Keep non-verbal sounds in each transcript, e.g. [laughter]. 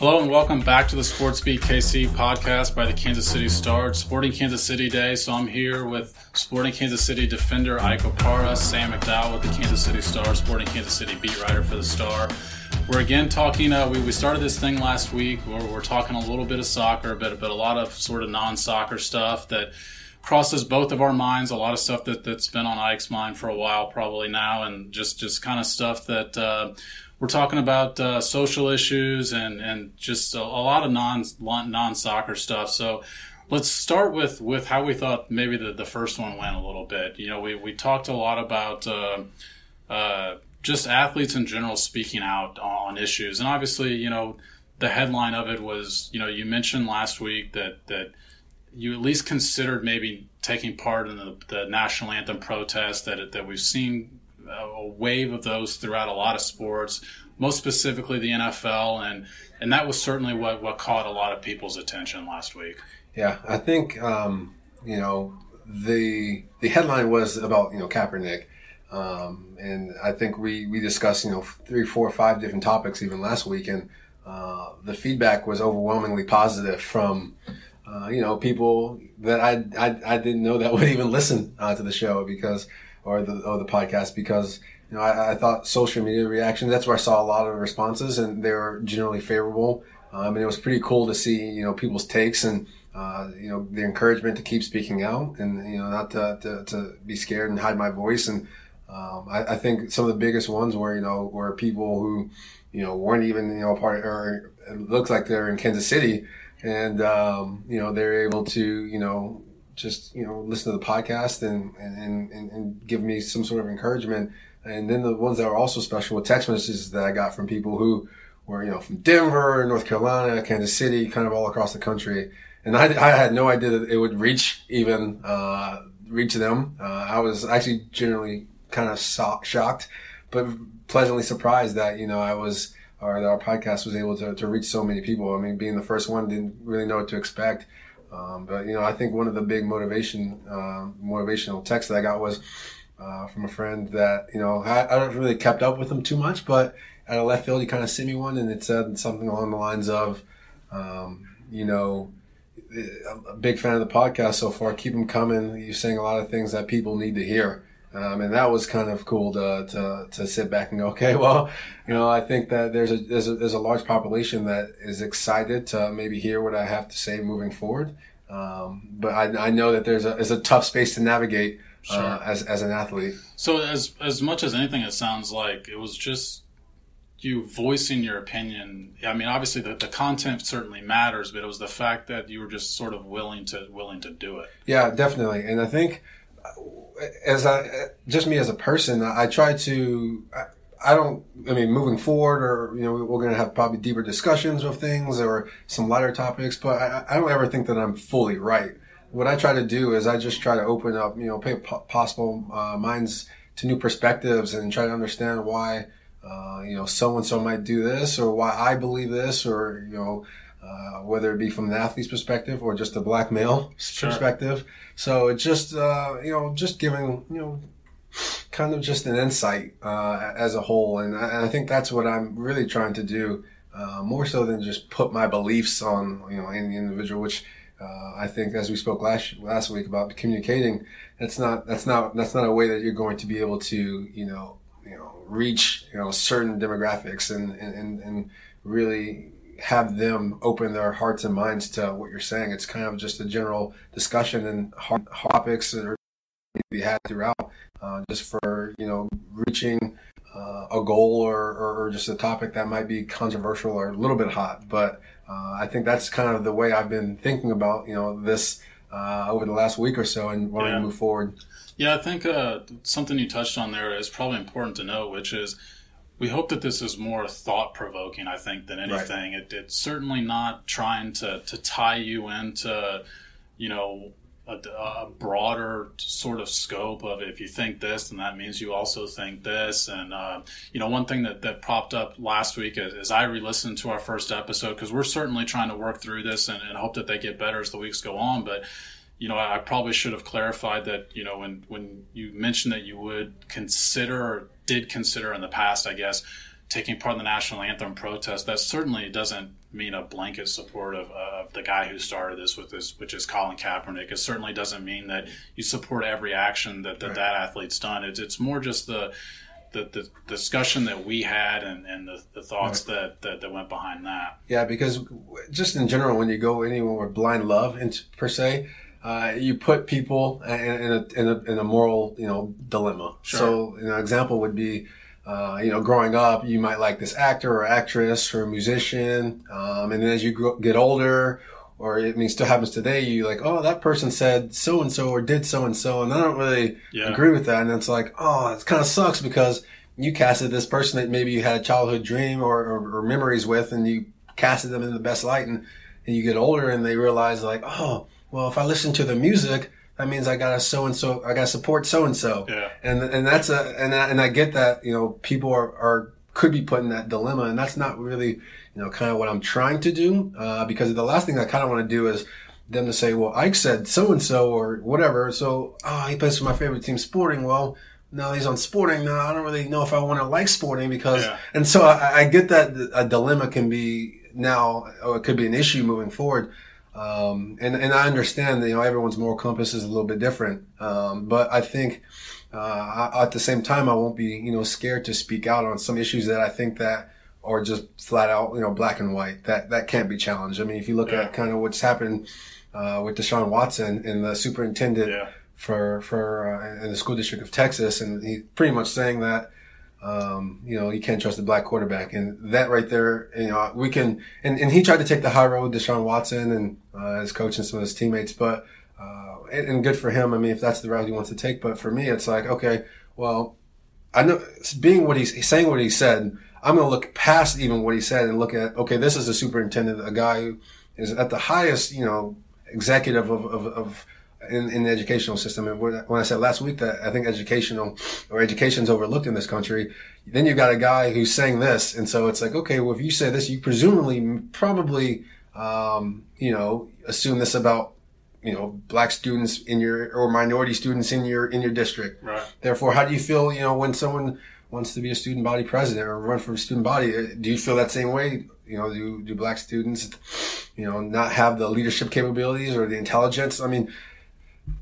Hello and welcome back to the Sports Beat KC podcast by the Kansas City Star. Sporting Kansas City Day, so I'm here with Sporting Kansas City defender Ike Opara, Sam McDowell with the Kansas City Star, Sporting Kansas City beat writer for the Star. We're again talking. Uh, we, we started this thing last week. We're, we're talking a little bit of soccer, but but a lot of sort of non-soccer stuff that crosses both of our minds. A lot of stuff that that's been on Ike's mind for a while, probably now, and just just kind of stuff that. Uh, we're talking about uh, social issues and and just a, a lot of non non soccer stuff. So let's start with with how we thought maybe the, the first one went a little bit. You know, we we talked a lot about. Uh, uh, just athletes in general speaking out on issues, and obviously, you know, the headline of it was, you know, you mentioned last week that that you at least considered maybe taking part in the, the national anthem protest that that we've seen a wave of those throughout a lot of sports, most specifically the NFL, and and that was certainly what what caught a lot of people's attention last week. Yeah, I think um, you know the the headline was about you know Kaepernick, um, and I think we we discussed you know three, four, five different topics even last week, and uh, the feedback was overwhelmingly positive from. Uh, you know, people that I, I, I didn't know that [laughs] would even listen uh, to the show because or the or the podcast because you know I, I, thought social media reactions. That's where I saw a lot of responses, and they were generally favorable. Um, and it was pretty cool to see you know people's takes and uh, you know the encouragement to keep speaking out and you know not to, to, to be scared and hide my voice. And um, I, I, think some of the biggest ones were you know were people who you know weren't even you know part or it looks like they're in Kansas City and um, you know they're able to you know just you know listen to the podcast and and, and, and give me some sort of encouragement. And then the ones that were also special were text messages that I got from people who were you know from Denver, North Carolina, Kansas City, kind of all across the country. And I, I had no idea that it would reach even uh, reach them. Uh, I was actually generally kind of so- shocked, but pleasantly surprised that you know I was or that our podcast was able to, to reach so many people. I mean, being the first one, didn't really know what to expect. Um, but you know, I think one of the big motivation, uh, motivational texts that I got was uh, from a friend that you know I, I don't really kept up with him too much, but at a left field, he kind of sent me one, and it said something along the lines of, um, you know, I'm a big fan of the podcast so far. Keep them coming. You're saying a lot of things that people need to hear. Um, and that was kind of cool to, to, to sit back and go, okay, well, you know, I think that there's a, there's a, there's a large population that is excited to maybe hear what I have to say moving forward. Um, but I, I know that there's a, it's a tough space to navigate uh, sure. uh, as, as an athlete. So as, as much as anything, it sounds like it was just you voicing your opinion. I mean, obviously the, the content certainly matters, but it was the fact that you were just sort of willing to, willing to do it. Yeah, definitely. And I think, as I just me as a person, I try to. I, I don't. I mean, moving forward, or you know, we're going to have probably deeper discussions of things or some lighter topics. But I, I don't ever think that I'm fully right. What I try to do is I just try to open up, you know, pay possible uh, minds to new perspectives and try to understand why, uh, you know, so and so might do this or why I believe this or you know, uh, whether it be from the athlete's perspective or just a black male sure. perspective. So it's just, uh, you know, just giving, you know, kind of just an insight uh, as a whole. And I, and I, think that's what I'm really trying to do, uh, more so than just put my beliefs on, you know, in the individual, which uh, I think, as we spoke last last week about communicating, that's not that's not that's not a way that you're going to be able to, you know, you know, reach you know certain demographics and and and really have them open their hearts and minds to what you're saying. It's kind of just a general discussion and hot topics that are be had throughout, uh, just for you know reaching uh, a goal or, or, just a topic that might be controversial or a little bit hot. But uh, I think that's kind of the way I've been thinking about you know this uh, over the last week or so and wanting yeah. to move forward. Yeah, I think uh, something you touched on there is probably important to know, which is we hope that this is more thought provoking, I think, than anything. Right. It, it's certainly not trying to, to tie you into, you know, a, a, broader sort of scope of if you think this, then that means you also think this. And, uh, you know, one thing that, that popped up last week as, as I re listened to our first episode, because we're certainly trying to work through this and, and hope that they get better as the weeks go on. But, you know, I probably should have clarified that, you know, when, when you mentioned that you would consider did consider in the past, I guess, taking part in the national anthem protest, that certainly doesn't mean a blanket support of, of the guy who started this with this, which is Colin Kaepernick. It certainly doesn't mean that you support every action that that, right. that athlete's done. It's, it's more just the, the, the discussion that we had and, and the, the thoughts right. that, that, that went behind that. Yeah, because just in general, when you go anywhere with blind love, per se, uh, you put people in, in, a, in, a, in a moral, you know, dilemma. Sure. So, an example would be, uh, you know, growing up, you might like this actor or actress or musician, um, and then as you grow, get older, or it means still happens today, you like, oh, that person said so and so or did so and so, and I don't really yeah. agree with that, and it's like, oh, it kind of sucks because you casted this person that maybe you had a childhood dream or, or, or memories with, and you casted them in the best light, and, and you get older and they realize like, oh well, if I listen to the music, that means I gotta so and so, I gotta support so and so. Yeah. And, and that's a, and I, and I get that, you know, people are, are, could be put in that dilemma. And that's not really, you know, kind of what I'm trying to do. Uh, because the last thing I kind of want to do is them to say, well, Ike said so and so or whatever. So, oh, he plays for my favorite team, Sporting. Well, now he's on Sporting. Now I don't really know if I want to like Sporting because, yeah. and so I, I get that a dilemma can be now, or it could be an issue moving forward. Um, and, and I understand that, you know, everyone's moral compass is a little bit different. Um, but I think, uh, I, at the same time, I won't be, you know, scared to speak out on some issues that I think that are just flat out, you know, black and white. That, that can't be challenged. I mean, if you look yeah. at kind of what's happened, uh, with Deshaun Watson and the superintendent yeah. for, for, uh, in the school district of Texas, and he pretty much saying that, um, you know, you can't trust a black quarterback. And that right there, you know, we can, and, and he tried to take the high road, Deshaun Watson and, uh, his coach and some of his teammates, but, uh, and, and, good for him. I mean, if that's the route he wants to take. But for me, it's like, okay, well, I know being what he's, he's saying what he said, I'm going to look past even what he said and look at, okay, this is a superintendent, a guy who is at the highest, you know, executive of, of, of in, in the educational system. And when I said last week that I think educational or education's overlooked in this country, then you've got a guy who's saying this. And so it's like, okay, well, if you say this, you presumably probably, um, you know, assume this about, you know, black students in your, or minority students in your, in your district. Right. Therefore, how do you feel, you know, when someone wants to be a student body president or run for a student body? Do you feel that same way? You know, do, do black students, you know, not have the leadership capabilities or the intelligence? I mean,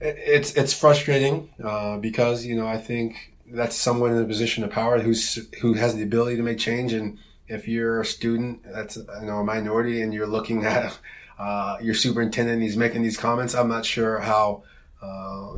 it's it's frustrating uh, because you know I think that's someone in a position of power who's who has the ability to make change. And if you're a student that's you know a minority and you're looking [laughs] at uh, your superintendent, he's making these comments. I'm not sure how. Uh,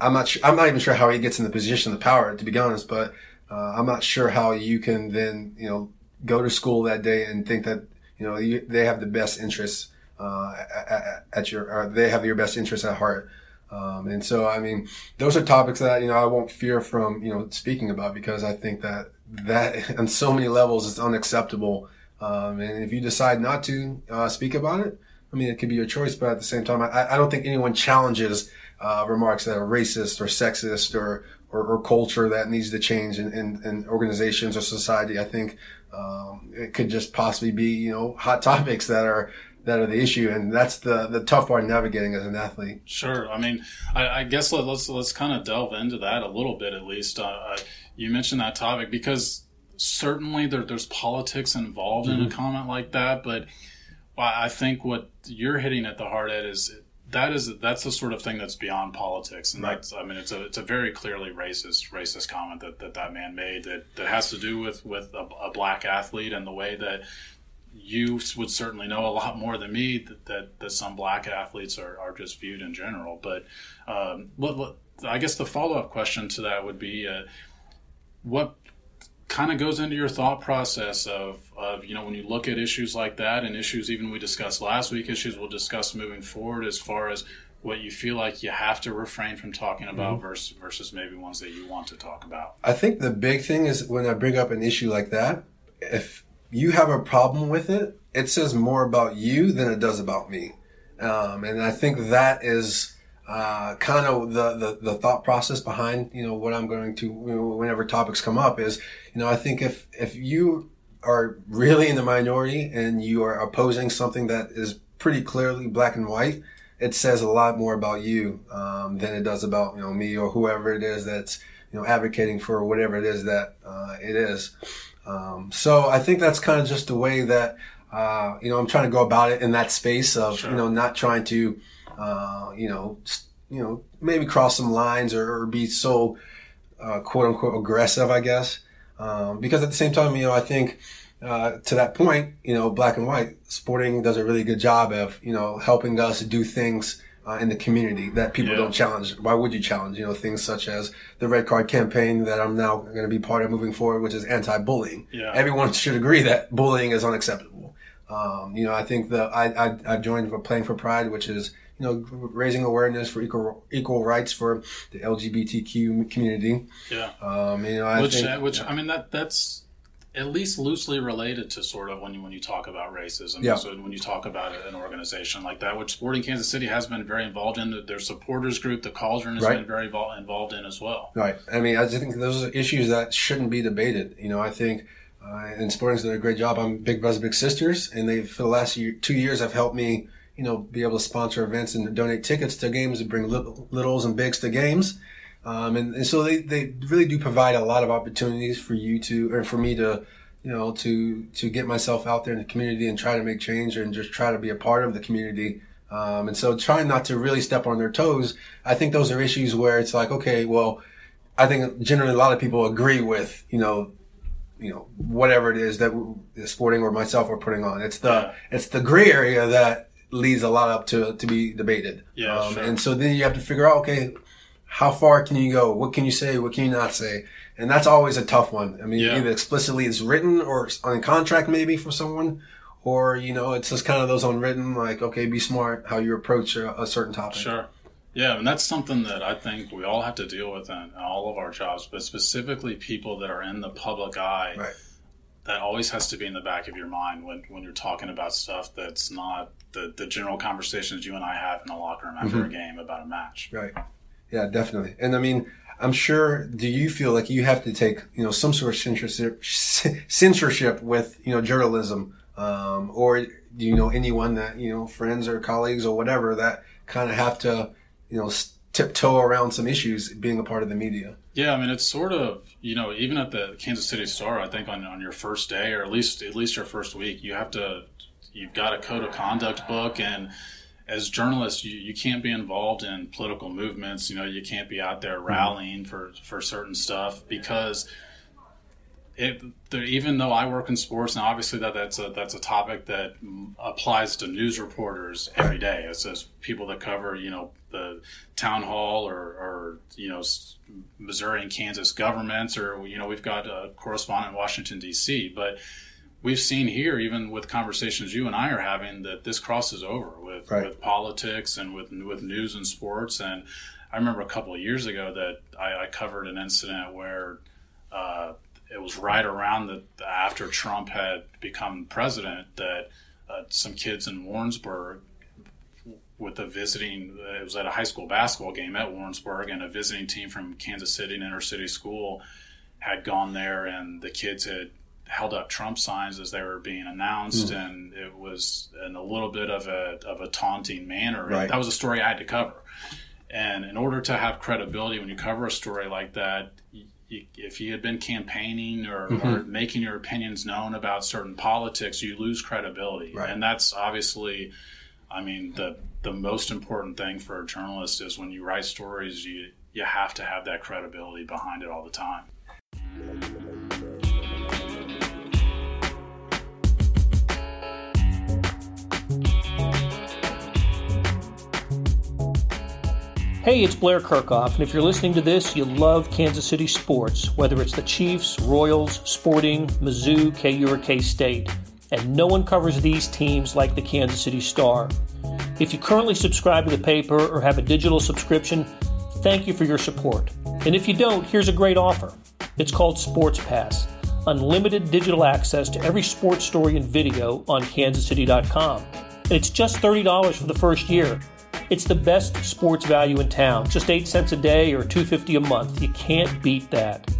I'm not. Sure, I'm not even sure how he gets in the position of power, to be honest. But uh, I'm not sure how you can then you know go to school that day and think that you know you, they have the best interests uh, at, at, your. they have your best interests at heart. Um, and so, I mean, those are topics that, you know, I won't fear from, you know, speaking about because I think that that [laughs] on so many levels is unacceptable. Um, and if you decide not to uh, speak about it, I mean, it could be your choice, but at the same time, I, I don't think anyone challenges uh, remarks that are racist or sexist or, or, or culture that needs to change in, in, in organizations or society. I think um, it could just possibly be, you know, hot [laughs] topics that are that are the issue, and that's the the tough part navigating as an athlete. Sure, I mean, I, I guess let, us let's kind of delve into that a little bit at least. Uh, you mentioned that topic because certainly there, there's politics involved mm-hmm. in a mm-hmm. comment like that, but I think what you're hitting at the heart at is that is that's the sort of thing that's beyond politics, and right. that's I mean it's a it's a very clearly racist racist comment that that, that man made that, that has to do with with a, a black athlete and the way that you would certainly know a lot more than me that, that, that some black athletes are, are just viewed in general. But um, what, what, I guess the follow up question to that would be uh, what kind of goes into your thought process of, of, you know, when you look at issues like that and issues even we discussed last week, issues we'll discuss moving forward as far as what you feel like you have to refrain from talking about mm-hmm. versus, versus maybe ones that you want to talk about? I think the big thing is when I bring up an issue like that, if you have a problem with it, it says more about you than it does about me. Um, and I think that is uh, kind of the, the, the thought process behind you know what I'm going to whenever topics come up is you know I think if if you are really in the minority and you are opposing something that is pretty clearly black and white, it says a lot more about you um, than it does about you know me or whoever it is that's you know advocating for whatever it is that uh, it is. Um, so I think that's kind of just the way that uh, you know I'm trying to go about it in that space of Sure. you know not trying to uh, you know you know maybe cross some lines or, or be so uh, quote unquote aggressive, I guess. Um, because at the same time, you know, I think uh, to that point, you know, black and white sporting does a really good job of you know helping us do things uh, in the community that people Yeah. don't challenge. Why would you challenge? You know, things such as the red card campaign that I'm now going to be part of moving forward, which is anti-bullying. Yeah. Everyone [laughs] should agree that bullying is unacceptable. Um, you know, I think that I, I, I joined for Playing for Pride, which is, you know, raising awareness for equal, equal rights for the LGBTQ community. Yeah. Um, you know, I which think, uh, which I mean that that's at least loosely related to sort of when you when you talk about racism. Yeah. So when you talk about an organization like that, which Sporting Kansas City has been very involved in, their supporters group, the Cauldron, has Right. been very vol- involved in as well. Right. I mean, I just think those are issues that shouldn't be debated. You know, I think, uh, and Sporting's done a great job. I'm Big Brothers Big Sisters, and they for the last year, two years have helped me, you know, be able to sponsor events and donate tickets to games and bring lit- littles and bigs to games. Um, and, and so they, they really do provide a lot of opportunities for you to, or for me to, you know, to, to get myself out there in the community and try to make change and just try to be a part of the community. Um, and so trying not to really step on their toes. I think those are issues where it's like, okay, well, I think generally a lot of people agree with, you know, you know, whatever it is that the sporting or myself are putting on. It's the, it's the gray area that leads a lot up to, to be debated. Yeah, Um, sure. And so then you have to figure out, okay, how far can you go? What can you say? What can you not say? And that's always a tough one. I mean, Yeah. either explicitly it's written or on contract maybe for someone, or, you know, it's just kind of those unwritten, like, okay, be smart how you approach a, a certain topic. Sure. Yeah, and that's something that I think we all have to deal with in all of our jobs, but specifically people that are in the public eye. Right. That always has to be in the back of your mind when, when you're talking about stuff that's not the, the general conversations you and I have in the locker room after Mm-hmm. a game about a match. Right. Yeah, definitely. And I mean, I'm sure. Do you feel like you have to take you know some sort of censorship censorship with you know journalism, um, or do you know anyone that you know friends or colleagues or whatever that kind of have to you know tiptoe around some issues being a part of the media? Yeah, I mean it's sort of you know even at the Kansas City Star, I think on, on your first day or at least at least your first week, you have to you've got a code of conduct book and as journalists you, you can't be involved in political movements. You know you can't be out there rallying mm-hmm. for for certain stuff because it even though I work in sports and obviously that that's a that's a topic that applies to news reporters every day. It's as people that cover you know the town hall or, or you know Missouri and Kansas governments or you know we've got a correspondent in Washington D.C. but we've seen here, even with conversations you and I are having, that this crosses over with, Right. with politics and with with news and sports. And I remember a couple of years ago that I, I covered an incident where uh, it was right around the after Trump had become president that uh, some kids in Warrensburg with a visiting it was at a high school basketball game at Warrensburg and a visiting team from Kansas City an inner city school had gone there and the kids had held up Trump signs as they were being announced hmm. and it was in a little bit of a of a taunting manner Right. that was a story I had to cover and in order to have credibility when you cover a story like that y- y- if you had been campaigning or, mm-hmm. or making your opinions known about certain politics you lose credibility Right. and that's obviously I mean, the the most important thing for a journalist is when you write stories, you you have to have that credibility behind it all the time. Hey, it's Blair Kerkhoff, and if you're listening to this, you love Kansas City sports, whether it's the Chiefs, Royals, Sporting, Mizzou, KU, or K State. And no one covers these teams like the Kansas City Star. If you currently subscribe to the paper or have a digital subscription, thank you for your support. And if you don't, here's a great offer. It's called Sports Pass unlimited digital access to every sports story and video on kansascity.com. And it's just $30 for the first year. It's the best sports value in town, just 8 cents a day or 250 a month. You can't beat that.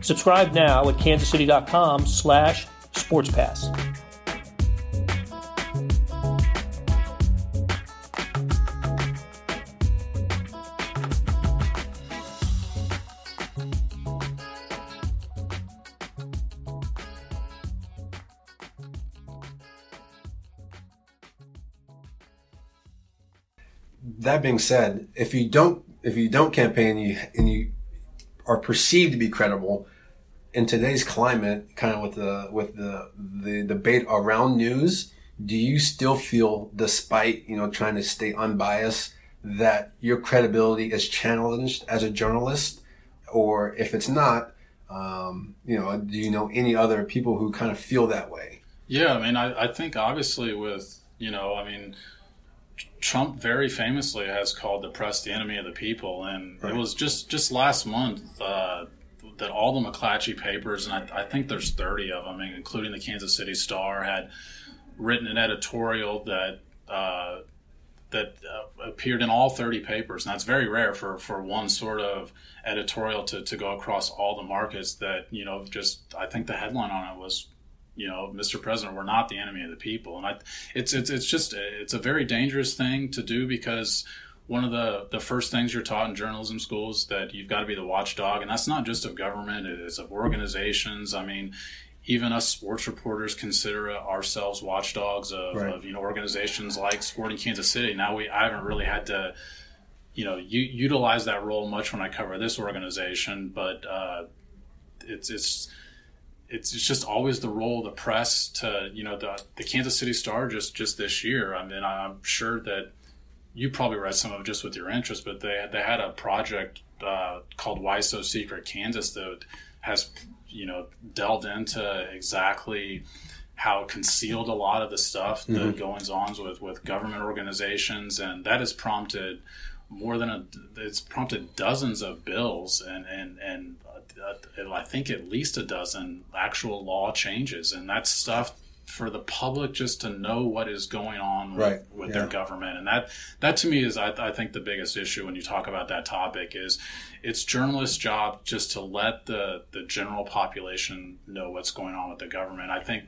Subscribe now at kansascity.com slash sportspass. That being said, if you don't if you don't campaign you, and you are perceived to be credible in today's climate, kind of with the with the the debate around news, do you still feel, despite you know trying to stay unbiased, that your credibility is challenged as a journalist, or if it's not, um, you know, do you know any other people who kind of feel that way? Yeah, I mean, I, I think obviously with you know, I mean Trump very famously has called the press the enemy of the people, and right. it was just just last month uh, that all the McClatchy papers, and I, I, think there's 30 of them, including the Kansas City Star, had written an editorial that uh, that uh, appeared in all 30 papers, and that's very rare for for one sort of editorial to to go across all the markets. That you know, just I think the headline on it was you know, Mr. President, we're not the enemy of the people. And I, it's, it's, it's just, it's a very dangerous thing to do because one of the, the first things you're taught in journalism schools that you've got to be the watchdog. And that's not just of government, it's of organizations. I mean, even us sports reporters consider ourselves watchdogs of, right. of, you know, organizations like Sporting Kansas City. Now we, I haven't really had to, you know, u- utilize that role much when I cover this organization, but, uh, it's, it's, it's, it's just always the role of the press to you know the the Kansas City Star just just this year. I mean, I'm sure that you probably read some of it just with your interest, but they they had a project uh, called Why So Secret Kansas that has you know delved into exactly how concealed a lot of the stuff, the mm-hmm. goings ons with with government organizations, and that has prompted more than a it's prompted dozens of bills and and and Uh, I think at least a dozen actual law changes, and that's stuff for the public just to know what is going on with, right. with yeah. their government and that that to me is I, I, think the biggest issue when you talk about that topic is it's journalists job just to let the the general population know what's going on with the government i think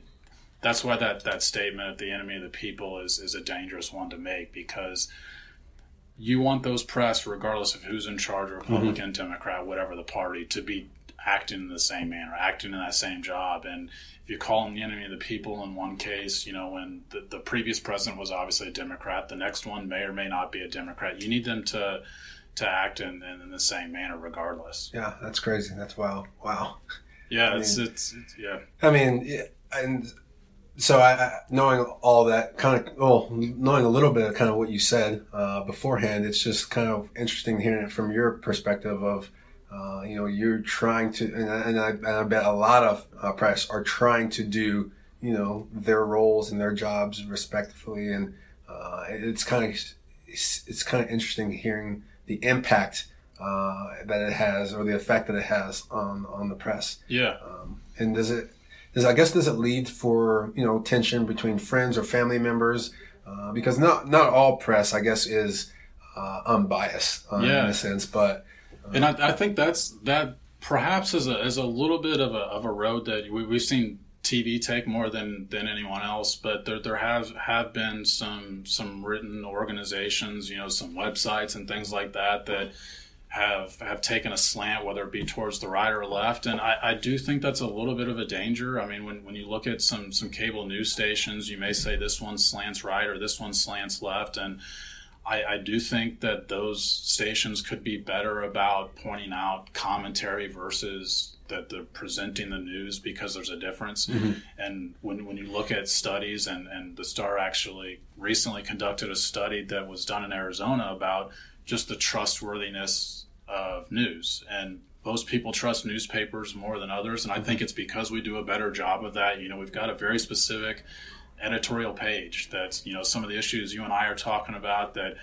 that's why that that statement of the enemy of the people is is a dangerous one to make because you want those press regardless of who's in charge republican mm-hmm. democrat whatever the party to be acting in the same manner, acting in that same job. And if you call them the enemy of the people in one case, you know, when the, the previous president was obviously a Democrat, the next one may or may not be a Democrat. You need them to to act in, in the same manner regardless. Yeah, that's crazy. That's wow. Wow. Yeah, I it's, mean, it's, it's, yeah. I mean, and so I, knowing all that kind of, well, knowing a little bit of kind of what you said uh, beforehand, it's just kind of interesting hearing it from your perspective of, uh, you know, you're trying to, and, and, I, and I, bet a lot of uh, press are trying to do, you know, their roles and their jobs respectfully, and uh, it's kind of it's, it's, kind of interesting hearing the impact uh, that it has or the effect that it has on on the press. Yeah. Um, and does it does I guess does it lead for you know tension between friends or family members? Uh, because not not all press, I guess, is uh, unbiased yeah. in a sense, but uh, and I, I, think that's that perhaps is a is a little bit of a of a road that we, we've seen TV take more than than anyone else, but there there have have been some some written organizations, you know, some websites and things like that that have have taken a slant, whether it be towards the right or left, and I, I do think that's a little bit of a danger. I mean, when, when you look at some some cable news stations, you may say this one slants right or this one slants left, and I, I, do think that those stations could be better about pointing out commentary versus that they're presenting the news because there's a difference. Mm-hmm. And when, when you look at studies, and, and the Star actually recently conducted a study that was done in Arizona about just the trustworthiness of news. And most people trust newspapers more than others. And I think it's because we do a better job of that. You know, we've got a very specific editorial page that's you know some of the issues you and I are talking about that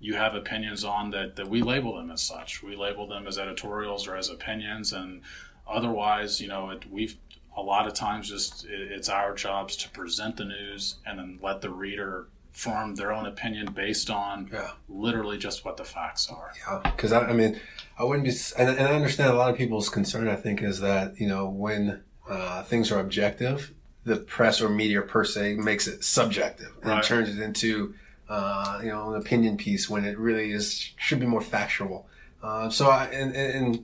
you have opinions on that that we label them as such. We label them as editorials or as opinions, and otherwise, you know, it, we've a lot of times just it, it's our jobs to present the news and then let the reader form their own opinion based on yeah. literally just what the facts are. Yeah, because I, I, mean, I wouldn't be, and, and, I understand a lot of people's concern. I think is that you know when uh, things are objective, the press or media per se makes it subjective and right. turns it into uh, you know an opinion piece when it really is should be more factual. Uh, so I and, and,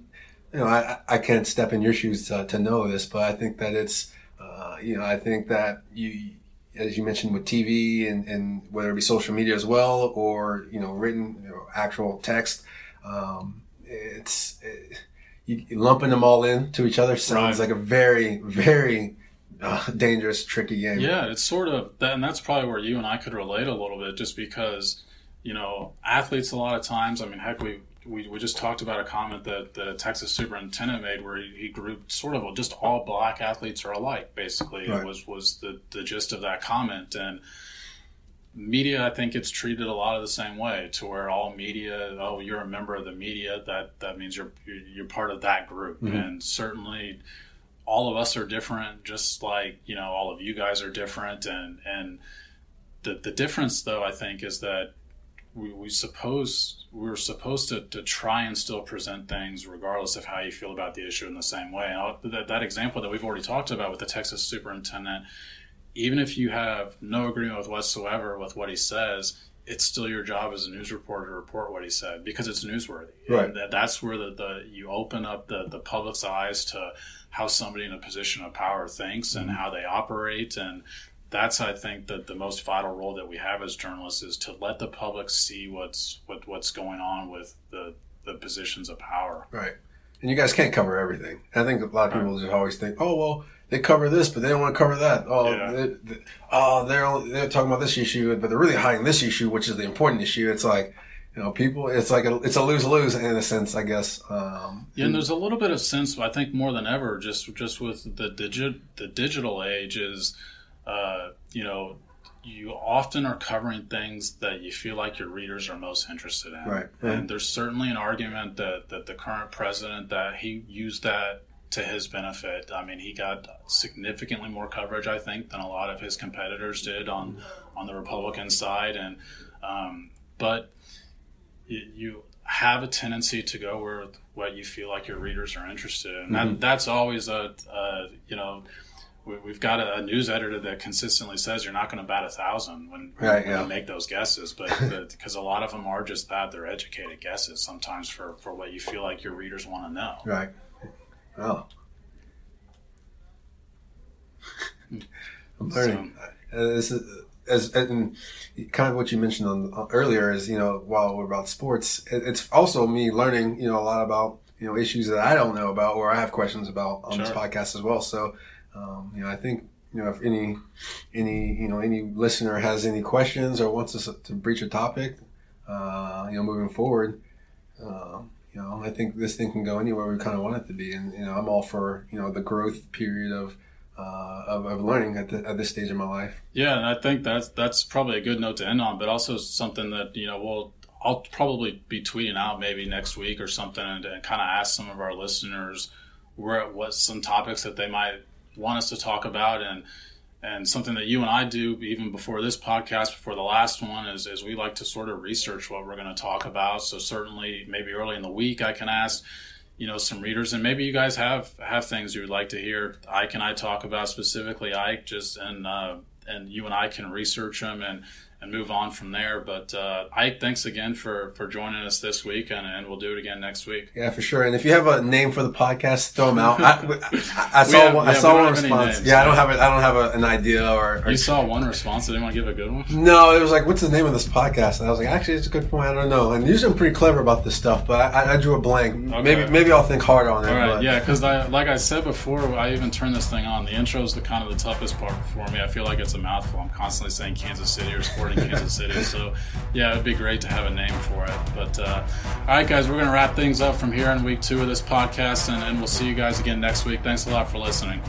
you know I, I can't step in your shoes to, to know this, but I think that it's uh, you know I think that you as you mentioned with TV and, and whether it be social media as well or you know written you know, actual text, um, it's it, you, lumping them all in to each other sounds right. like a very very uh, dangerous, tricky game. Yeah, it's sort of that, and that's probably where you and I could relate a little bit, just because you know athletes a lot of times. I mean, heck, we we, we just talked about a comment that the Texas superintendent made where he, he grouped sort of just all black athletes are alike. Basically, right. was was the the gist of that comment and media i think it's treated a lot of the same way to where all media oh you're a member of the media that that means you're you're part of that group mm-hmm. and certainly all of us are different, just like you know all of you guys are different, and and the the difference though I think is that we, we suppose we're supposed to, to try and still present things regardless of how you feel about the issue in the same way. And that, that example that we've already talked about with the Texas superintendent, even if you have no agreement with whatsoever with what he says, it's still your job as a news reporter to report what he said because it's newsworthy. Right. That, that's where the, the you open up the, the public's eyes to how somebody in a position of power thinks and mm-hmm. how they operate and that's I think that the most vital role that we have as journalists is to let the public see what's what, what's going on with the the positions of power. Right. And you guys can't cover everything. I think a lot of people right. just always think, oh well, they cover this, but they don't want to cover that. Oh, yeah. they, they, oh, they're only, they're talking about this issue, but they're really hiding this issue, which is the important issue. It's like you know, people, it's like a, it's a lose lose in a sense, I guess. Um, yeah, and there's a little bit of sense, I think, more than ever, just just with the digit the digital age is, uh, you know, you often are covering things that you feel like your readers are most interested in. Right. And there's certainly an argument that that the current president that he used that to his benefit. I mean, he got significantly more coverage, I think, than a lot of his competitors did on on the Republican side, and um, but you have a tendency to go where what you feel like your readers are interested in. Mm-hmm. That, that's always a, a you know we, have got a, a, news editor that consistently says you're not going to bat a thousand when, right, when yeah. you make those guesses, but [laughs] because a lot of them are just that they're educated guesses sometimes for for what you feel like your readers want to know. Right. Oh. I'm learning. So, uh, this is as and kind of what you mentioned on earlier is you know while we're about sports, it's also me learning you know a lot about you know issues that I don't know about or I have questions about on sure. this podcast as well. So um, you know I think you know if any any you know any listener has any questions or wants us to breach a topic, uh, you know moving forward. Uh, you know, I think this thing can go anywhere we kind of want it to be, and you know, I'm all for you know the growth period of uh, of, of, learning at, the, at this stage of my life. Yeah, and I think that's that's probably a good note to end on, but also something that you know we'll I'll probably be tweeting out maybe next week or something, and, and kind of ask some of our listeners where what some topics that they might want us to talk about, and and something that you and I do even before this podcast, before the last one, is, is we like to sort of research what we're going to talk about. So certainly, maybe early in the week, I can ask you know some readers and maybe you guys have have things you would like to hear ike and i talk about specifically ike just and uh, and you and i can research them and and move on from there. But uh, Ike, thanks again for for joining us this week, and, and we'll do it again next week. Yeah, for sure. And if you have a name for the podcast, throw them out. [laughs] I, I, I saw have, one, yeah, I saw one response. Names, yeah, I don't have a, I don't have a, an idea or, or, You saw one response. Did anyone give a good one? [laughs] No, it was like, what's the name of this podcast? And I was like, actually, it's a good point. I don't know. And usually I'm pretty clever about this stuff, but I, I drew a blank. Okay. Maybe maybe I'll think hard on it. All right, but. yeah, because like I said before, I even turned this thing on. The intro is the kind of the toughest part for me. I feel like it's a mouthful. I'm constantly saying Kansas City or Sporting Kansas City. So, yeah, it'd be great to have a name for it. But, uh, all right, guys, we're going to wrap things up from here in week two of this podcast, and, and we'll see you guys again next week. Thanks a lot for listening.